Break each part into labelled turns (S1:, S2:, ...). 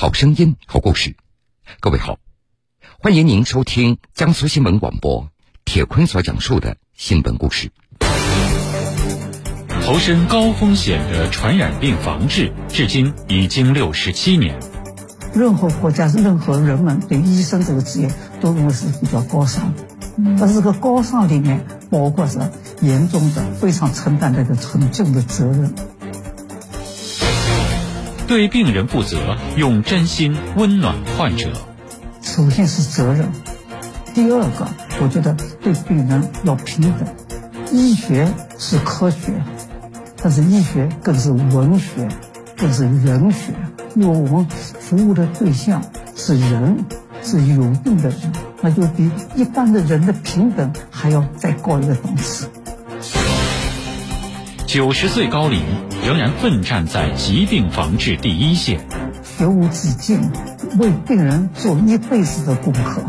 S1: 好声音，好故事。各位好，欢迎您收听江苏新闻广播铁坤所讲述的新闻故事。
S2: 投身高风险的传染病防治，至今已经六十七年。
S3: 任何国家、任何人们对医生这个职业都认为是比较高尚的，但是这个高尚里面包括着严重的、非常承担这个沉重的责任。
S2: 对病人负责，用真心温暖患者。
S3: 首先是责任，第二个，我觉得对病人要平等。医学是科学，但是医学更是文学，更是人学。因为我们服务的对象是人，是有病的人，那就比一般的人的平等还要再高一个档次。
S2: 九十岁高龄，仍然奋战在疾病防治第一线，
S3: 学无止境，为病人做一辈子的功课，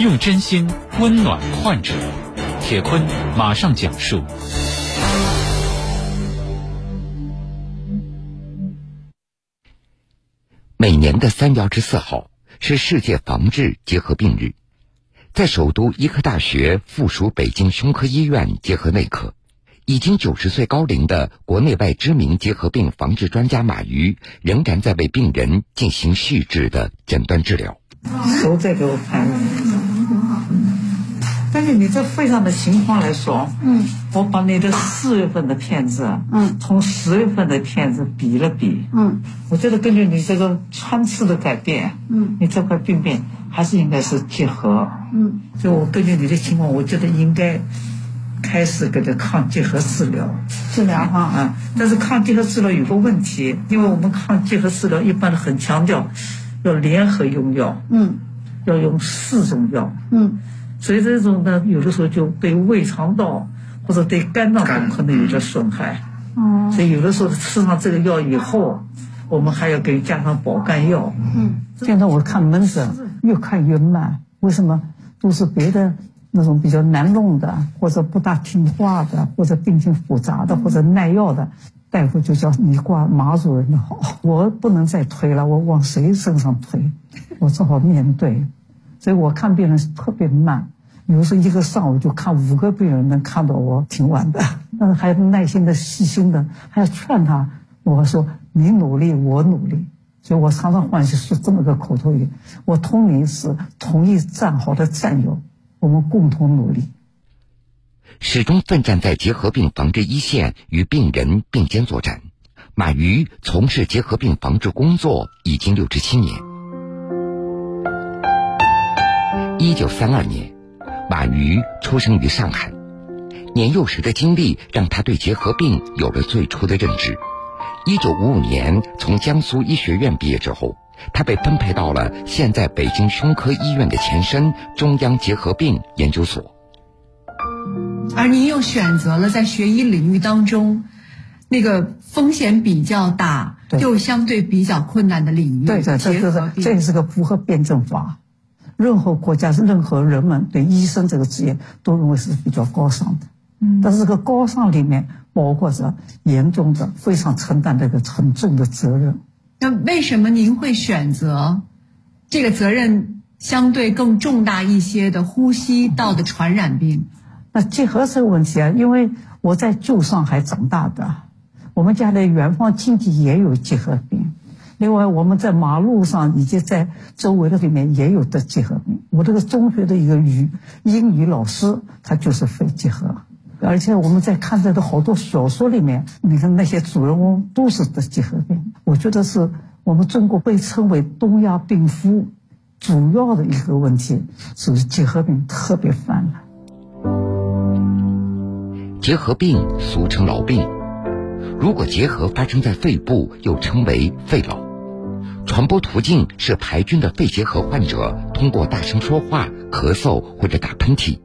S2: 用真心温暖患者。铁坤马上讲述。
S1: 每年的三月二十四号是世界防治结核病日。在首都医科大学附属北京胸科医院结核内科，已经九十岁高龄的国内外知名结核病防治专家马瑜，仍然在为病人进行细致的诊断治疗。
S3: 手再给我看。根据你这肺上的情况来说，嗯，我把你的四月份的片子，嗯，从十月份的片子比了比，嗯，我觉得根据你这个穿刺的改变，嗯，你这块病变。还是应该是结核，嗯，所以我根据你的情况，我觉得应该开始给他抗结核治疗，
S4: 治疗哈。
S3: 啊。但是抗结核治疗有个问题，因为我们抗结核治疗一般的很强调要联合用药，嗯，要用四种药，嗯，所以这种呢，有的时候就对胃肠道或者对肝脏可能有点损害，哦，所以有的时候吃上这个药以后，我们还要给加上保肝药，嗯，现在我看门诊。越看越慢，为什么？都是别的那种比较难弄的，或者不大听话的，或者病情复杂的，或者耐药的，大夫就叫你挂马主任的号。我不能再推了，我往谁身上推？我只好面对。所以我看病人是特别慢，有时候一个上午就看五个病人，能看到我挺晚的。但是还要耐心的、细心的，还要劝他。我说你努力，我努力。所以我常常欢喜说这么个口头语：我同你是同一战壕的战友，我们共同努力。
S1: 始终奋战在结核病防治一线，与病人并肩作战。马瑜从事结核病防治工作已经六十七年。一九三二年，马瑜出生于上海，年幼时的经历让他对结核病有了最初的认知。一九五五年从江苏医学院毕业之后，他被分配到了现在北京胸科医院的前身中央结核病研究所。
S4: 而您又选择了在学医领域当中，那个风险比较大又相对比较困难的领域。
S3: 对对，这这是这是个符合辩证法。任何国家、任何人们对医生这个职业都认为是比较高尚的。嗯，但是这个高尚里面。包括着严重的、非常承担这个沉重的责任。
S4: 那为什么您会选择这个责任相对更重大一些的呼吸道的传染病？
S3: 那结合这个问题啊，因为我在旧上海长大的，我们家的远方亲戚也有结核病。另外，我们在马路上以及在周围的里面也有得结核病。我这个中学的一个语英语老师，他就是肺结核。而且我们在看这个好多小说里面，你看那些主人公都是得结核病。我觉得是我们中国被称为东亚病夫，主要的一个问题是结核病特别泛滥。
S1: 结核病俗称痨病，如果结核发生在肺部，又称为肺痨。传播途径是排菌的肺结核患者通过大声说话、咳嗽或者打喷嚏。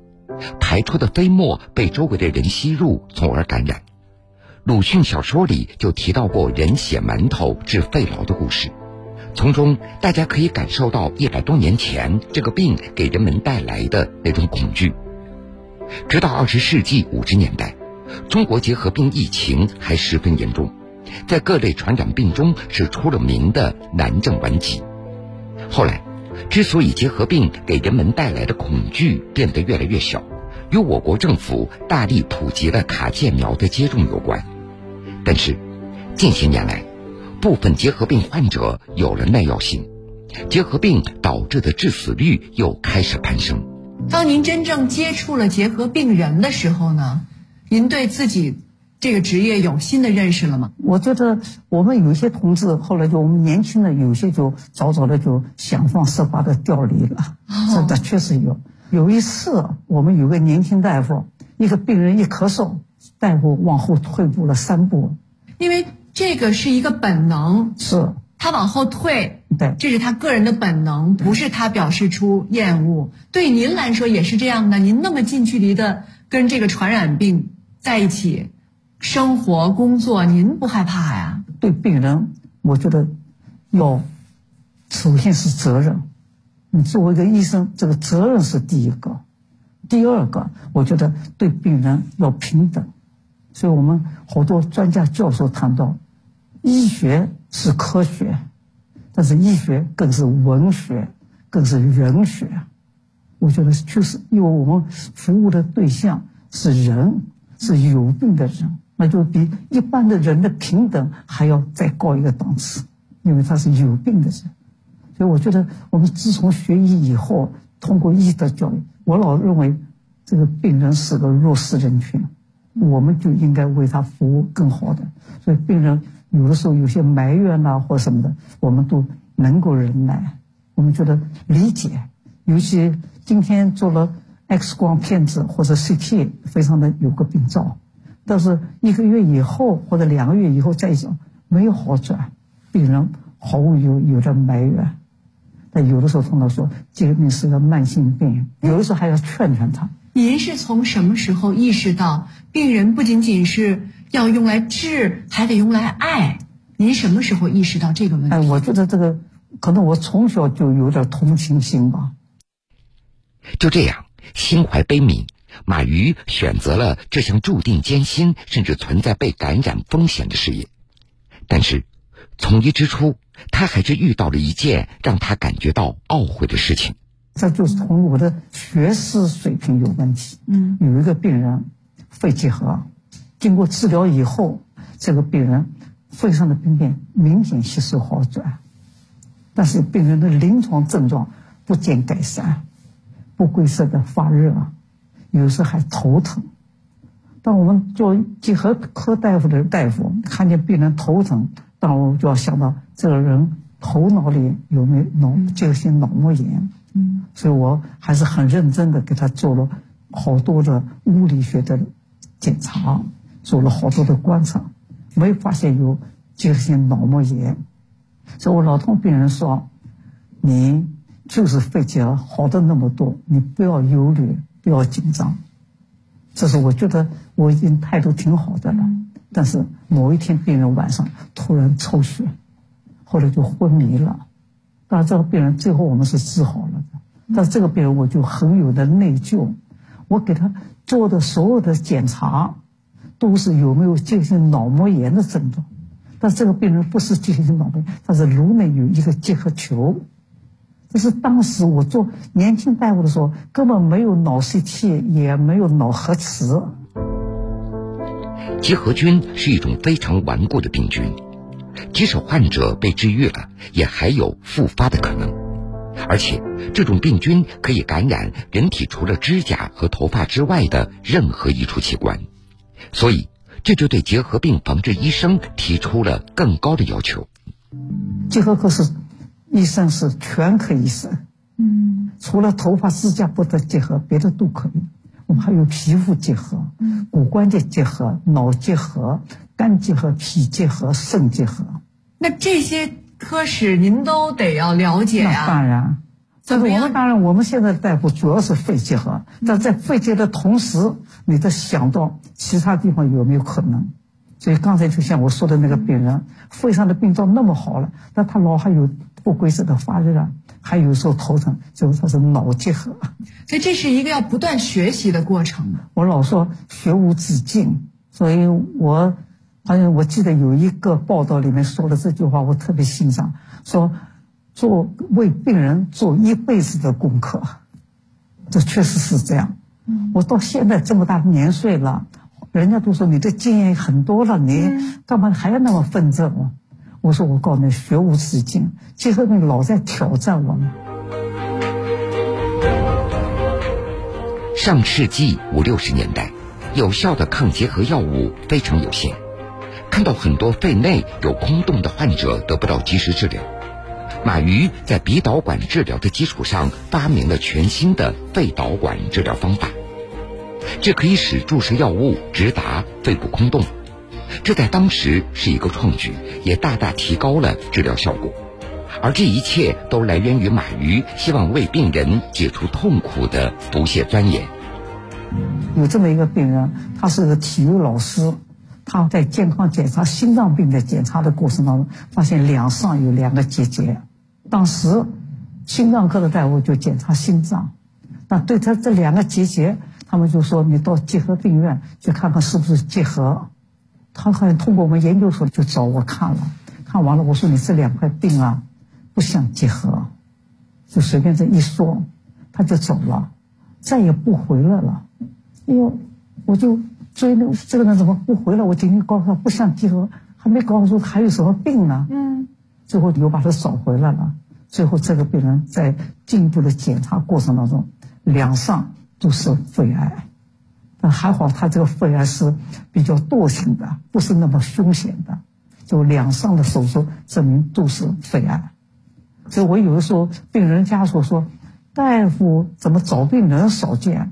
S1: 排出的飞沫被周围的人吸入，从而感染。鲁迅小说里就提到过人血馒头治肺痨的故事，从中大家可以感受到一百多年前这个病给人们带来的那种恐惧。直到二十世纪五十年代，中国结核病疫情还十分严重，在各类传染病中是出了名的难症顽疾。后来，之所以结核病给人们带来的恐惧变得越来越小，与我国政府大力普及了卡介苗的接种有关。但是，近些年来，部分结核病患者有了耐药性，结核病导致的致死率又开始攀升。
S4: 当您真正接触了结核病人的时候呢？您对自己这个职业有新的认识了吗？
S3: 我觉得我们有些同志后来就我们年轻的有些就早早的就想方设法的调离了，真的确实有。有一次我们有个年轻大夫，一个病人一咳嗽，大夫往后退步了三步，
S4: 因为这个是一个本能，
S3: 是
S4: 他往后退，
S3: 对，
S4: 这是他个人的本能，不是他表示出厌恶。对您来说也是这样的，您那么近距离的跟这个传染病。在一起，生活工作，您不害怕呀？
S3: 对病人，我觉得要首先是责任。你作为一个医生，这个责任是第一个。第二个，我觉得对病人要平等。所以我们好多专家教授谈到，医学是科学，但是医学更是文学，更是人学。我觉得确实，因为我们服务的对象是人。是有病的人，那就比一般的人的平等还要再高一个档次，因为他是有病的人。所以我觉得，我们自从学医以后，通过医德教育，我老认为这个病人是个弱势人群，我们就应该为他服务更好的。所以病人有的时候有些埋怨呐或什么的，我们都能够忍耐，我们觉得理解。尤其今天做了。X 光片子或者 CT 非常的有个病灶，但是一个月以后或者两个月以后再讲没有好转，病人毫无有有的埋怨。但有的时候碰到说这个病是个慢性病，有的时候还要劝劝他。
S4: 您是从什么时候意识到病人不仅仅是要用来治，还得用来爱？您什么时候意识到这个问题？
S3: 哎，我觉得这个可能我从小就有点同情心吧。
S1: 就这样。心怀悲悯，马瑜选择了这项注定艰辛，甚至存在被感染风险的事业。但是，从医之初，他还是遇到了一件让他感觉到懊悔的事情。
S3: 这就是从我的学识水平有问题。嗯，有一个病人肺结核，经过治疗以后，这个病人肺上的病变明显吸收好转，但是病人的临床症状不见改善。不规则的发热，有时还头疼。当我们做结核科大夫的大夫看见病人头疼，但我就要想到这个人头脑里有没有脑结核性脑膜炎。嗯，所以我还是很认真的给他做了好多的物理学的检查，做了好多的观察，没发现有结核性脑膜炎。所以我老同病人说，你。就是肺结核好的那么多，你不要忧虑，不要紧张。这是我觉得我已经态度挺好的了。但是某一天病人晚上突然抽血，后来就昏迷了。当然这个病人最后我们是治好了的，但是这个病人我就很有的内疚。我给他做的所有的检查，都是有没有进行脑膜炎的症状，但这个病人不是结性脑膜炎，他是颅内有一个结核球。这是当时我做年轻大夫的时候，根本没有脑 CT，也没有脑核磁。
S1: 结核菌是一种非常顽固的病菌，即使患者被治愈了，也还有复发的可能。而且，这种病菌可以感染人体除了指甲和头发之外的任何一处器官，所以这就对结核病防治医生提出了更高的要求。
S3: 结核科是。医生是全科医生，嗯，除了头发、指甲不得结合，别的都可以。我们还有皮肤结合，嗯，骨关节结合、脑结合、肝结合、脾结合、肾结合。
S4: 那这些科室您都得要了解呀。
S3: 当然，这个我们当然，我们现在大夫主要是肺结核，但在肺结的同时，你得想到其他地方有没有可能。所以刚才就像我说的那个病人，肺上的病灶那么好了，那他老还有。不规则的发热，还有时候头疼，就是说是脑结核。
S4: 所以这是一个要不断学习的过程。
S3: 我老说学无止境，所以我好像我记得有一个报道里面说的这句话，我特别欣赏，说做为病人做一辈子的功课，这确实是这样。我到现在这么大年岁了，人家都说你的经验很多了，你干嘛还要那么奋斗？我说我告诉你，学无止境，结合病老在挑战我们。
S1: 上世纪五六十年代，有效的抗结核药物非常有限。看到很多肺内有空洞的患者得不到及时治疗，马瑜在鼻导管治疗的基础上发明了全新的肺导管治疗方法，这可以使注射药物直达肺部空洞，这在当时是一个创举，也大大提高了治疗效果。而这一切都来源于马瑜希望为病人解除痛苦的不懈钻研。
S3: 有这么一个病人，他是个体育老师。他在健康检查心脏病的检查的过程当中，发现两上有两个结节。当时心脏科的大夫就检查心脏，那对他这两个结节，他们就说你到结核病院去看看是不是结核。他好像通过我们研究所就找我看了，看完了我说你这两块病啊不像结合，就随便这一说，他就走了，再也不回来了。哎呦，我就。所以呢，这个人怎么不回来？我今天告诉他不像结合，还没告诉他还有什么病呢？嗯，最后又把他找回来了。最后这个病人在进一步的检查过程当中，两上都是肺癌，但还好他这个肺癌是比较惰性的，不是那么凶险的。就两上的手术证明都是肺癌。所以我有的时候病人家属说：“大夫怎么找病人少见？”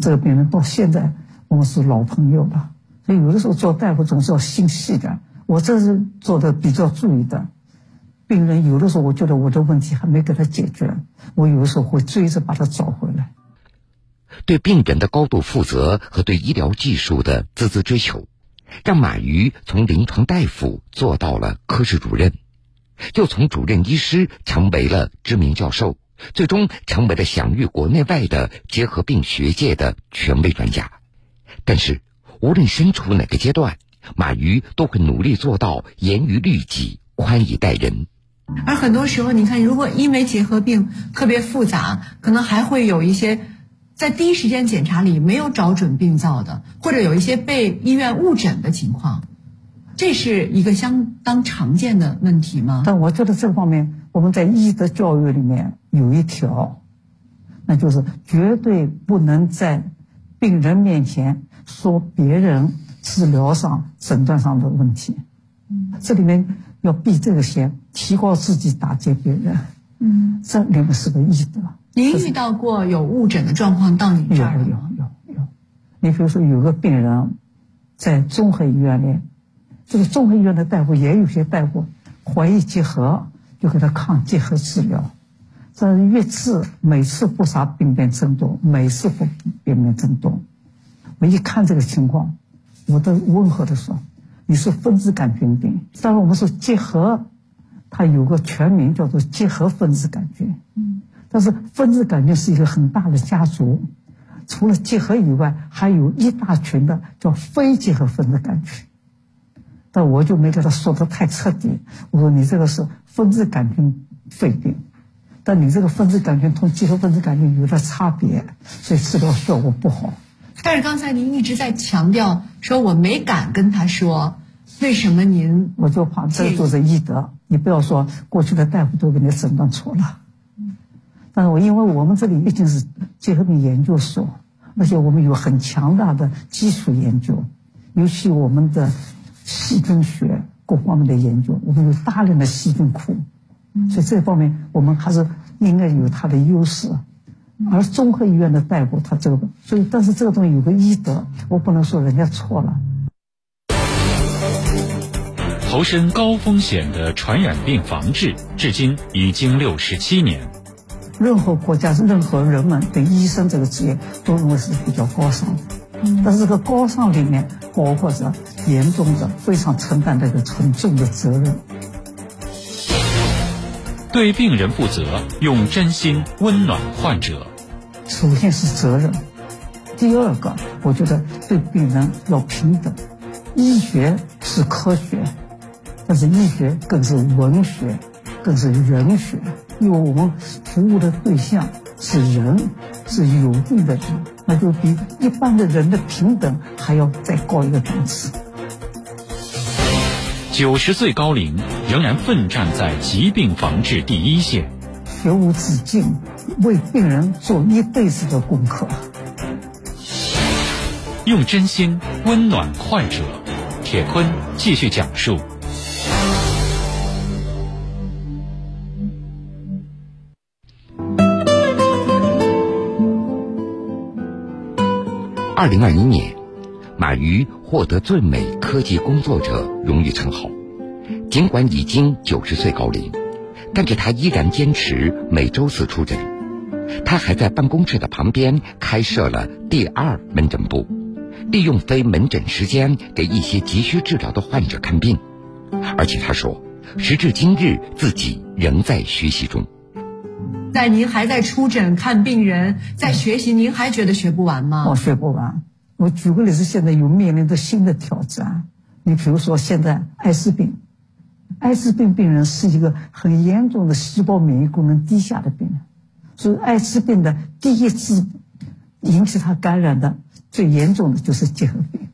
S3: 这个病人到现在。我们是老朋友了，所以有的时候做大夫总是要心细的。我这是做的比较注意的。病人有的时候我觉得我的问题还没给他解决，我有的时候会追着把他找回来。
S1: 对病人的高度负责和对医疗技术的孜孜追求，让马瑜从临床大夫做到了科室主任，又从主任医师成为了知名教授，最终成为了享誉国内外的结核病学界的权威专家。但是，无论身处哪个阶段，马瑜都会努力做到严于律己、宽以待人。
S4: 而很多时候，你看，如果因为结核病特别复杂，可能还会有一些在第一时间检查里没有找准病灶的，或者有一些被医院误诊的情况，这是一个相当常见的问题吗？
S3: 但我觉得这方面，我们在医德教育里面有一条，那就是绝对不能在病人面前。说别人治疗上、诊断上的问题，这里面要避这个嫌，提高自己，打击别人。嗯，这里面是个医德。
S4: 您遇到过有误诊的状况到你这儿
S3: 有有有有。你比如说，有个病人在综合医院里，这个综合医院的大夫也有些大夫怀疑结核，就给他抗结核治疗。这越治每次不杀病变增多，每次不病变增多。我一看这个情况，我都温和的说：“你是分子杆菌病。”当然，我们说结核，它有个全名叫做结核分子杆菌。嗯。但是分子杆菌是一个很大的家族，除了结核以外，还有一大群的叫非结核分子杆菌。但我就没给他说的太彻底。我说：“你这个是分子杆菌肺病，但你这个分子杆菌同结核分子杆菌有点差别，所以治疗效果不好。”
S4: 但是刚才您一直在强调说，我没敢跟他说，为什么您？
S3: 我就怕这就是医德，你不要说过去的大夫都给你诊断错了。但是我因为我们这里毕竟是结核病研究所，而且我们有很强大的基础研究，尤其我们的细菌学各方面的研究，我们有大量的细菌库，所以这方面我们还是应该有它的优势。而综合医院的大夫，他这个，所以，但是这个东西有个医德，我不能说人家错了。
S2: 投身高风险的传染病防治，至今已经六十七年。
S3: 任何国家、任何人们对医生这个职业都认为是比较高尚的，但是这个高尚里面包括着严重的、非常承担这个沉重的责任。
S2: 对病人负责，用真心温暖患者。
S3: 首先是责任，第二个，我觉得对病人要平等。医学是科学，但是医学更是文学，更是人学，因为我们服务的对象是人，是有病的人，那就比一般的人的平等还要再高一个档次。
S2: 九十岁高龄仍然奋战在疾病防治第一线，
S3: 学无止境，为病人做一辈子的功课。
S2: 用真心温暖患者，铁坤继续讲述。
S1: 二零二一年，马瑜获得最美科技工作者荣誉称号。尽管已经九十岁高龄，但是他依然坚持每周四出诊。他还在办公室的旁边开设了第二门诊部。利用非门诊时间给一些急需治疗的患者看病，而且他说，时至今日自己仍在学习中。
S4: 在您还在出诊看病人，在学习，您还觉得学不完吗？
S3: 我学不完。我举个例子，现在有面临着新的挑战。你比如说，现在艾滋病，艾滋病病人是一个很严重的细胞免疫功能低下的病人，所以艾滋病的第一次引起他感染的。最严重的就是结核病，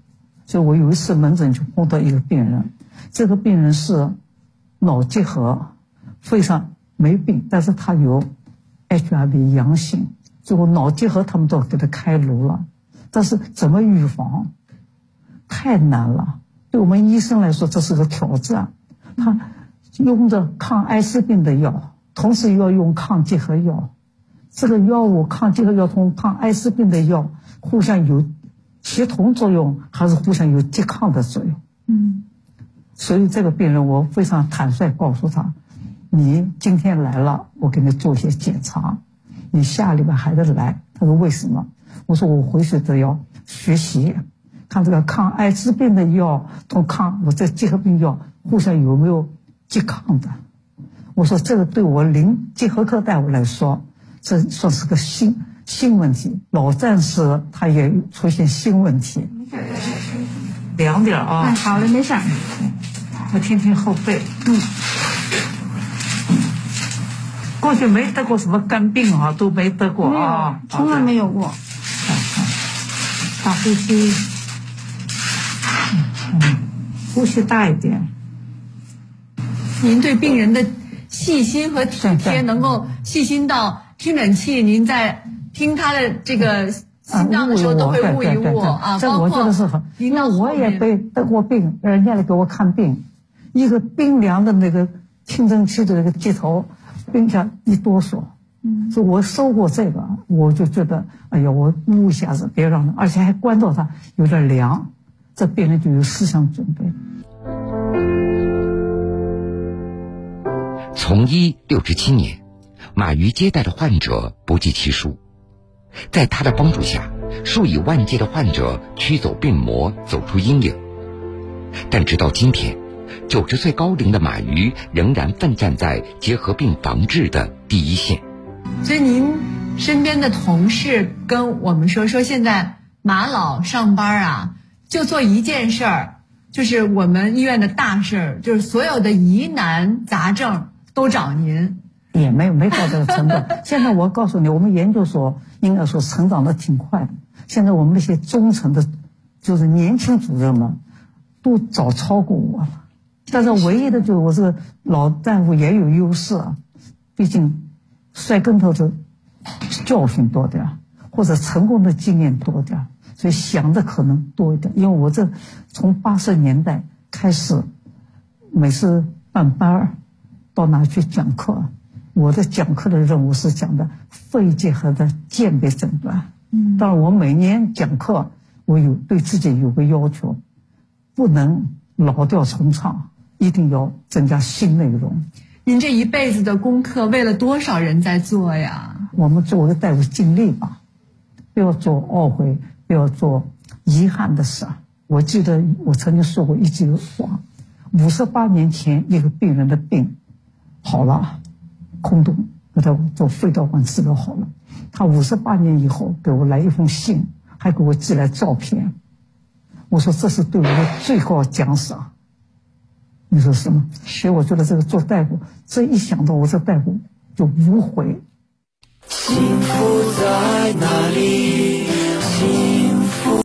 S3: 所以我有一次门诊就碰到一个病人，这个病人是脑结核，肺上没病，但是他有 HIV 阳性，最后脑结核他们都给他开颅了，但是怎么预防太难了，对我们医生来说这是个挑战。他用着抗艾滋病的药，同时又要用抗结核药，这个药物抗结核药同抗艾滋病的药。互相有协同作用，还是互相有拮抗的作用？嗯，所以这个病人我非常坦率告诉他：“你今天来了，我给你做一些检查，你下礼拜还得来。”他说：“为什么？”我说：“我回去都要学习，看这个抗艾滋病的药同抗我这结核病药互相有没有拮抗的。”我说：“这个对我临结核科大夫来说，这算是个新。”新问题，老战士他也出现新问题。凉点啊！
S5: 哎，好了，没事。
S3: 我听听后背。嗯。过去没得过什么肝病啊，都没得过啊，
S5: 从来没有过。
S3: 大呼吸。嗯，呼吸大一点。
S4: 您对病人的细心和体贴，能够细心到听诊器，您在。听他的这个心脏的时候都会误一误啊，
S3: 这我觉得是很。那我也被得过病，人家来给我看病，一个冰凉的那个听诊器的那个接头，冰下一哆嗦。嗯，所以我收过这个，我就觉得，哎呀，我捂一下子，别让他，而且还关到他有点凉，这病人就有思想准备。
S1: 从医六十七年，马瑜接待的患者不计其数。在他的帮助下，数以万计的患者驱走病魔，走出阴影。但直到今天，九十岁高龄的马瑜仍然奋战在结核病防治的第一线。
S4: 所以，您身边的同事跟我们说，说现在马老上班啊，就做一件事儿，就是我们医院的大事儿，就是所有的疑难杂症都找您。
S3: 也没有没到这个程度。现在我告诉你，我们研究所应该说成长的挺快的。现在我们那些中层的，就是年轻主任们，都早超过我了。但是唯一的就是我这个老大夫也有优势啊，毕竟摔跟头的教训多点儿，或者成功的经验多点儿，所以想的可能多一点。因为我这从八十年代开始，每次办班儿，到哪去讲课。我的讲课的任务是讲的肺结核的鉴别诊断。嗯，当然我每年讲课，我有对自己有个要求，不能老调重唱，一定要增加新内容。
S4: 您这一辈子的功课，为了多少人在做呀？
S3: 我们作为大夫尽力吧，不要做懊悔，不要做遗憾的事。我记得我曾经说过一句话：五十八年前一个病人的病好了。空洞，给他做肺导管治疗好了。他五十八年以后给我来一封信，还给我寄来照片。我说这是对我的最高奖赏。你说是吗？所以我觉得这个做大夫这一想到我这大夫就无悔。幸福在哪里？